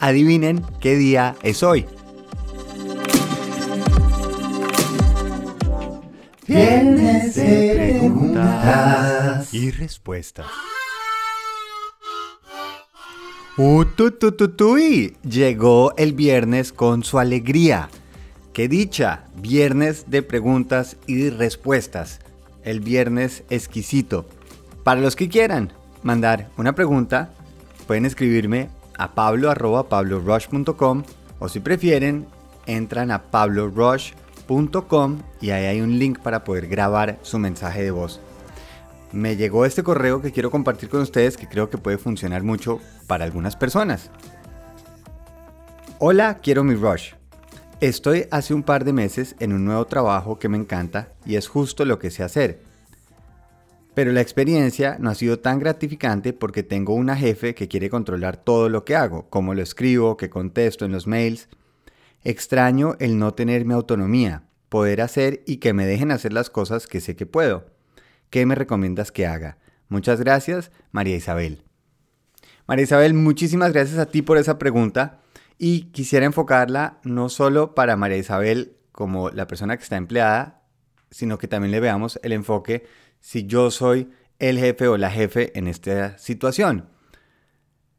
adivinen qué día es hoy. Viernes de preguntas y respuestas. Uh, tu, tu, tu, tui. Llegó el viernes con su alegría. ¡Qué dicha! Viernes de preguntas y respuestas. El viernes exquisito. Para los que quieran mandar una pregunta, pueden escribirme a pablo.pablorush.com o si prefieren, entran a pablorush.com y ahí hay un link para poder grabar su mensaje de voz. Me llegó este correo que quiero compartir con ustedes que creo que puede funcionar mucho para algunas personas. Hola, quiero mi Rush. Estoy hace un par de meses en un nuevo trabajo que me encanta y es justo lo que sé hacer. Pero la experiencia no ha sido tan gratificante porque tengo una jefe que quiere controlar todo lo que hago, cómo lo escribo, qué contesto en los mails. Extraño el no tener mi autonomía, poder hacer y que me dejen hacer las cosas que sé que puedo. ¿Qué me recomiendas que haga? Muchas gracias, María Isabel. María Isabel, muchísimas gracias a ti por esa pregunta y quisiera enfocarla no solo para María Isabel como la persona que está empleada, sino que también le veamos el enfoque si yo soy el jefe o la jefe en esta situación.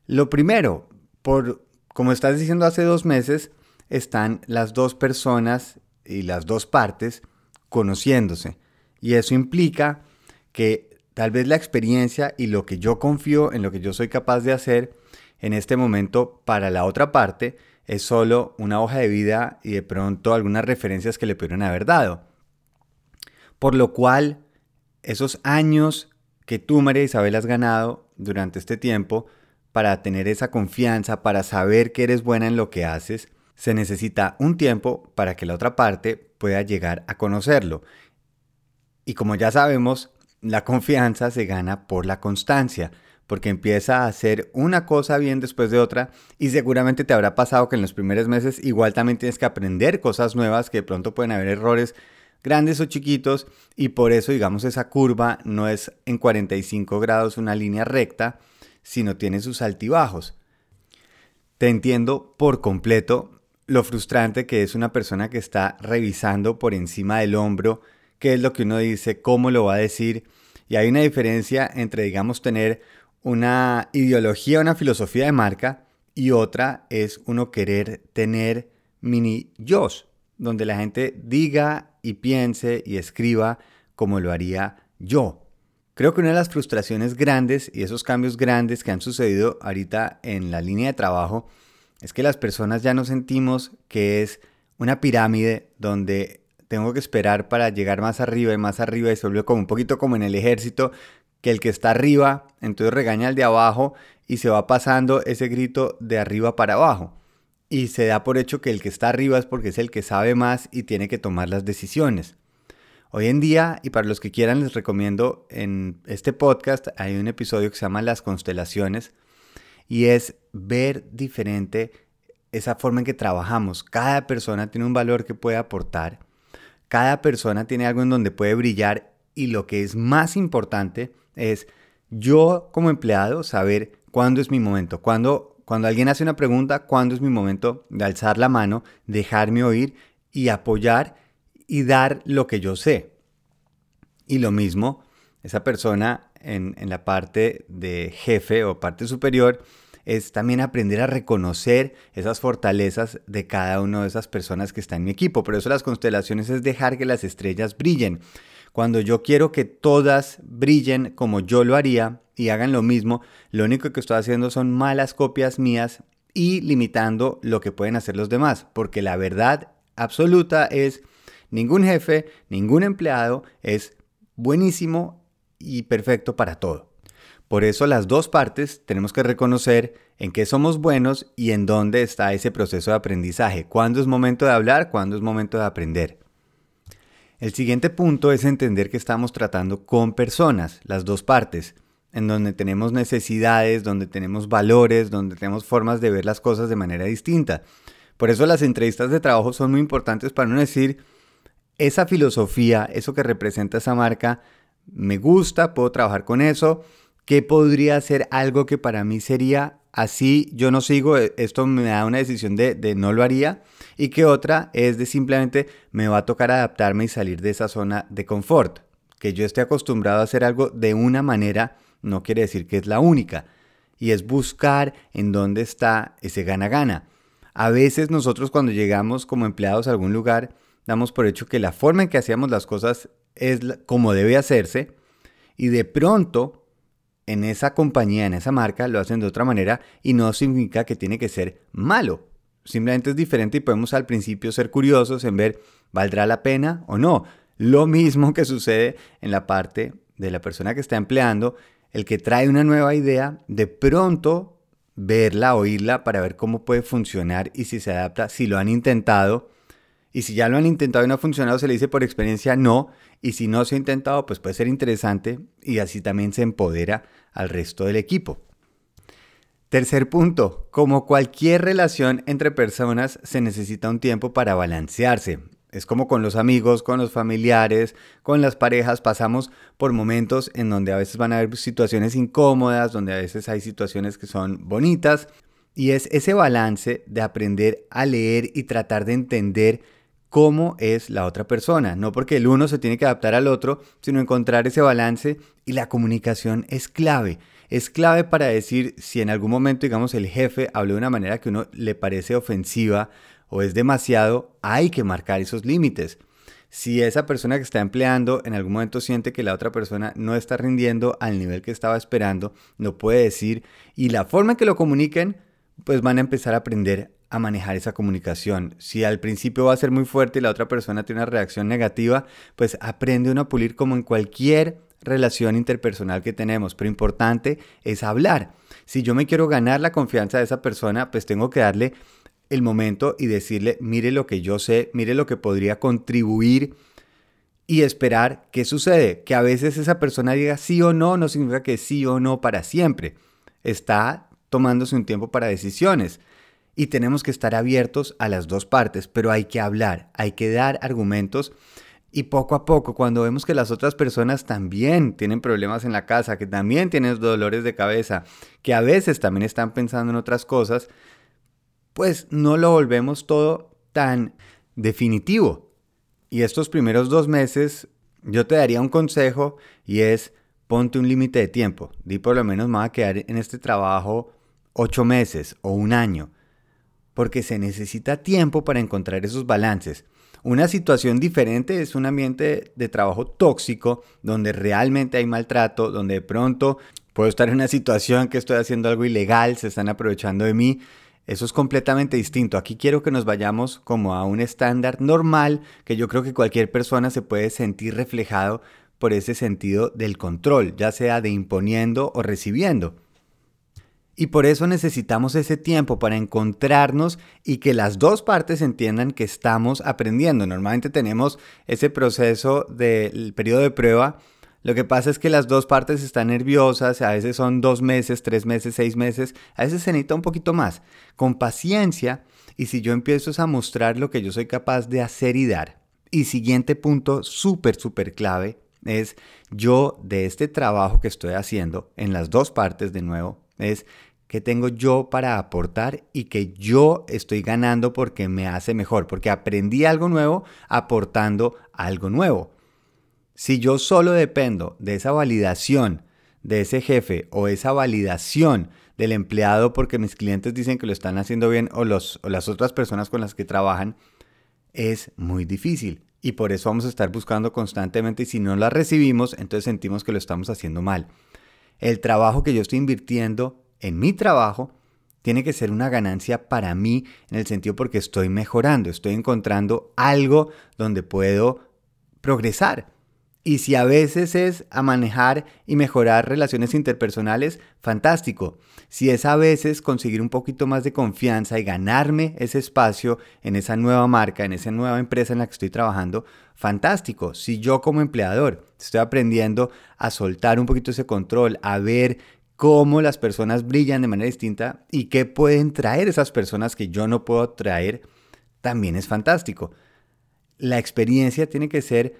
Lo primero, por como estás diciendo hace dos meses, están las dos personas y las dos partes conociéndose. Y eso implica que tal vez la experiencia y lo que yo confío en lo que yo soy capaz de hacer en este momento para la otra parte es solo una hoja de vida y de pronto algunas referencias que le pudieron haber dado. Por lo cual, esos años que tú, María Isabel, has ganado durante este tiempo para tener esa confianza, para saber que eres buena en lo que haces, se necesita un tiempo para que la otra parte pueda llegar a conocerlo. Y como ya sabemos, la confianza se gana por la constancia porque empieza a hacer una cosa bien después de otra y seguramente te habrá pasado que en los primeros meses igual también tienes que aprender cosas nuevas, que de pronto pueden haber errores grandes o chiquitos y por eso digamos esa curva no es en 45 grados una línea recta, sino tiene sus altibajos. Te entiendo por completo lo frustrante que es una persona que está revisando por encima del hombro qué es lo que uno dice, cómo lo va a decir. Y hay una diferencia entre, digamos, tener una ideología, una filosofía de marca y otra es uno querer tener mini yo, donde la gente diga y piense y escriba como lo haría yo. Creo que una de las frustraciones grandes y esos cambios grandes que han sucedido ahorita en la línea de trabajo es que las personas ya no sentimos que es una pirámide donde tengo que esperar para llegar más arriba y más arriba y se vuelve como un poquito como en el ejército que el que está arriba, entonces regaña al de abajo y se va pasando ese grito de arriba para abajo. Y se da por hecho que el que está arriba es porque es el que sabe más y tiene que tomar las decisiones. Hoy en día, y para los que quieran, les recomiendo en este podcast, hay un episodio que se llama Las constelaciones, y es ver diferente esa forma en que trabajamos. Cada persona tiene un valor que puede aportar, cada persona tiene algo en donde puede brillar, y lo que es más importante es yo como empleado saber cuándo es mi momento, cuándo, cuando alguien hace una pregunta, cuándo es mi momento de alzar la mano, dejarme oír y apoyar y dar lo que yo sé. Y lo mismo, esa persona en, la parte de jefe o parte superior, es también aprender a reconocer esas fortalezas de cada una de esas personas que está en mi equipo. Por eso las constelaciones es dejar que las estrellas brillen. Cuando yo quiero que todas brillen como yo lo haría y hagan lo mismo, lo único que estoy haciendo son malas copias mías y limitando lo que pueden hacer los demás, porque la verdad absoluta es ningún jefe, ningún empleado es buenísimo y perfecto para todo. Por eso las dos partes tenemos que reconocer en qué somos buenos y en dónde está ese proceso de aprendizaje, cuándo es momento de hablar, cuándo es momento de aprender. El siguiente punto es entender que estamos tratando con personas, las dos partes, en donde tenemos necesidades, donde tenemos valores, donde tenemos formas de ver las cosas de manera distinta. Por eso las entrevistas de trabajo son muy importantes para no decir, esa filosofía, eso que representa esa marca, me gusta, puedo trabajar con eso, ¿Qué podría ser algo que para mí sería así? Yo no sigo, e, esto me da una decisión de, de no lo haría. Y que otra es de simplemente me va a tocar adaptarme y salir de esa zona de confort. Que yo esté acostumbrado a hacer algo de una manera no quiere decir que es la única. Y es buscar en dónde está ese gana-gana. A veces nosotros cuando llegamos como empleados a algún lugar, damos por hecho que la forma en que hacíamos las cosas es como debe hacerse y de pronto en esa compañía, en esa marca, lo hacen de otra manera y no significa que tiene que ser malo. Simplemente es diferente y podemos al principio ser curiosos en ver, ¿valdrá la pena o no? Lo mismo que sucede en la parte de la persona que está empleando, el que trae una nueva idea, de pronto verla, oírla para ver cómo puede funcionar y si se adapta, si lo han intentado y si ya lo han intentado y no ha funcionado, se le dice por experiencia no. Y si no se ha intentado, pues puede ser interesante y así también se empodera al resto del equipo. Tercer punto, como cualquier relación entre personas, se necesita un tiempo para balancearse. Es como con los amigos, con los familiares, con las parejas, pasamos por momentos en donde a veces van a haber situaciones incómodas, donde a veces hay situaciones que son bonitas, y es ese balance de aprender a leer y tratar de entender cómo es la otra persona. No porque el uno se tiene que adaptar al otro, sino encontrar ese balance y la comunicación es clave. Es clave para decir si en algún momento, digamos, el jefe habló de una manera que uno le parece ofensiva o es demasiado, hay que marcar esos límites. Si esa persona que está empleando en algún momento siente que la otra persona no está rindiendo al nivel que estaba esperando, no puede decir y la forma en que lo comuniquen, pues van a empezar a aprender a manejar esa comunicación. Si al principio va a ser muy fuerte y la otra persona tiene una reacción negativa, pues aprende uno a pulir como en cualquier relación interpersonal que tenemos. Pero importante es hablar. Si yo me quiero ganar la confianza de esa persona, pues tengo que darle el momento y decirle, mire lo que yo sé, mire lo que podría contribuir y esperar qué sucede. Que a veces esa persona diga sí o no, no significa que sí o no para siempre. Está tomándose un tiempo para decisiones y tenemos que estar abiertos a las dos partes, pero hay que hablar, hay que dar argumentos y poco a poco, cuando vemos que las otras personas también tienen problemas en la casa, que también tienen dolores de cabeza, que a veces también están pensando en otras cosas, pues no lo volvemos todo tan definitivo. Y estos primeros dos meses yo te daría un consejo y es ponte un límite de tiempo. Di por lo menos me voy a quedar en este trabajo ocho meses o un año porque se necesita tiempo para encontrar esos balances. Una situación diferente es un ambiente de trabajo tóxico, donde realmente hay maltrato, donde de pronto puedo estar en una situación que estoy haciendo algo ilegal, se están aprovechando de mí. Eso es completamente distinto. Aquí quiero que nos vayamos como a un estándar normal que yo creo que cualquier persona se puede sentir reflejado por ese sentido del control, ya sea de imponiendo o recibiendo. Y por eso necesitamos ese tiempo para encontrarnos y que las dos partes entiendan que estamos aprendiendo. Normalmente tenemos ese proceso del periodo de prueba. Lo que pasa es que las dos partes están nerviosas, a veces son dos meses, tres meses, seis meses, a veces se necesita un poquito más. Con paciencia y si yo empiezo a mostrar lo que yo soy capaz de hacer y dar. Y siguiente punto súper, súper clave es yo de este trabajo que estoy haciendo en las dos partes de nuevo, es que tengo yo para aportar y que yo estoy ganando porque me hace mejor, porque aprendí algo nuevo aportando algo nuevo. Si yo solo dependo de esa validación de ese jefe o esa validación del empleado porque mis clientes dicen que lo están haciendo bien o, los, o las otras personas con las que trabajan, es muy difícil. Y por eso vamos a estar buscando constantemente y si no la recibimos, entonces sentimos que lo estamos haciendo mal. El trabajo que yo estoy invirtiendo en mi trabajo tiene que ser una ganancia para mí en el sentido porque estoy mejorando, estoy encontrando algo donde puedo progresar. Y si a veces es a manejar y mejorar relaciones interpersonales, fantástico. Si es a veces conseguir un poquito más de confianza y ganarme ese espacio en esa nueva marca, en esa nueva empresa en la que estoy trabajando, fantástico. Si yo como empleador estoy aprendiendo a soltar un poquito ese control, a ver cómo las personas brillan de manera distinta y qué pueden traer esas personas que yo no puedo traer, también es fantástico. La experiencia tiene que ser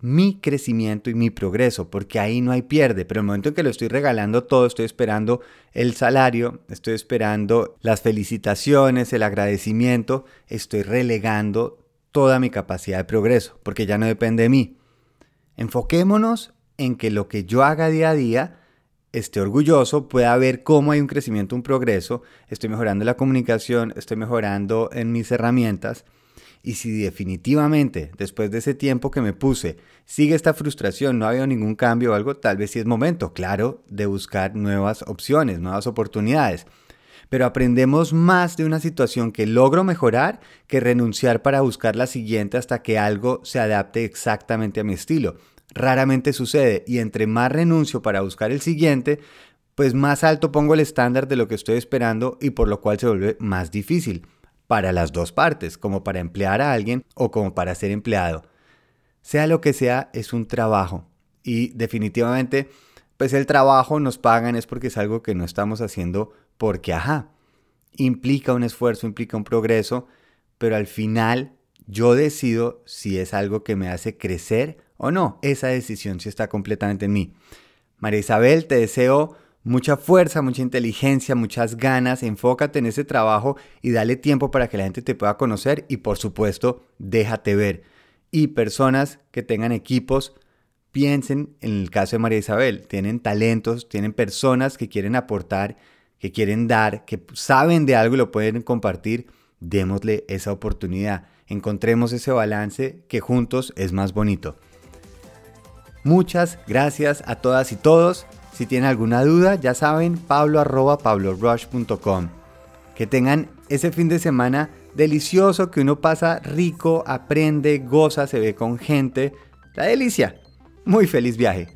mi crecimiento y mi progreso, porque ahí no hay pierde, pero el momento en que lo estoy regalando todo, estoy esperando el salario, estoy esperando las felicitaciones, el agradecimiento, estoy relegando toda mi capacidad de progreso, porque ya no depende de mí. Enfoquémonos en que lo que yo haga día a día esté orgulloso, pueda ver cómo hay un crecimiento, un progreso, estoy mejorando la comunicación, estoy mejorando en mis herramientas. Y si definitivamente después de ese tiempo que me puse sigue esta frustración, no ha habido ningún cambio o algo, tal vez sí es momento, claro, de buscar nuevas opciones, nuevas oportunidades. Pero aprendemos más de una situación que logro mejorar que renunciar para buscar la siguiente hasta que algo se adapte exactamente a mi estilo raramente sucede y entre más renuncio para buscar el siguiente, pues más alto pongo el estándar de lo que estoy esperando y por lo cual se vuelve más difícil para las dos partes, como para emplear a alguien o como para ser empleado. Sea lo que sea, es un trabajo y definitivamente pues el trabajo nos pagan es porque es algo que no estamos haciendo porque ajá, implica un esfuerzo, implica un progreso, pero al final yo decido si es algo que me hace crecer o no. Esa decisión sí está completamente en mí. María Isabel, te deseo mucha fuerza, mucha inteligencia, muchas ganas. Enfócate en ese trabajo y dale tiempo para que la gente te pueda conocer y por supuesto, déjate ver. Y personas que tengan equipos, piensen en el caso de María Isabel. Tienen talentos, tienen personas que quieren aportar, que quieren dar, que saben de algo y lo pueden compartir. Démosle esa oportunidad. Encontremos ese balance que juntos es más bonito. Muchas gracias a todas y todos. Si tienen alguna duda, ya saben, pablo Que tengan ese fin de semana delicioso, que uno pasa rico, aprende, goza, se ve con gente. La delicia. Muy feliz viaje.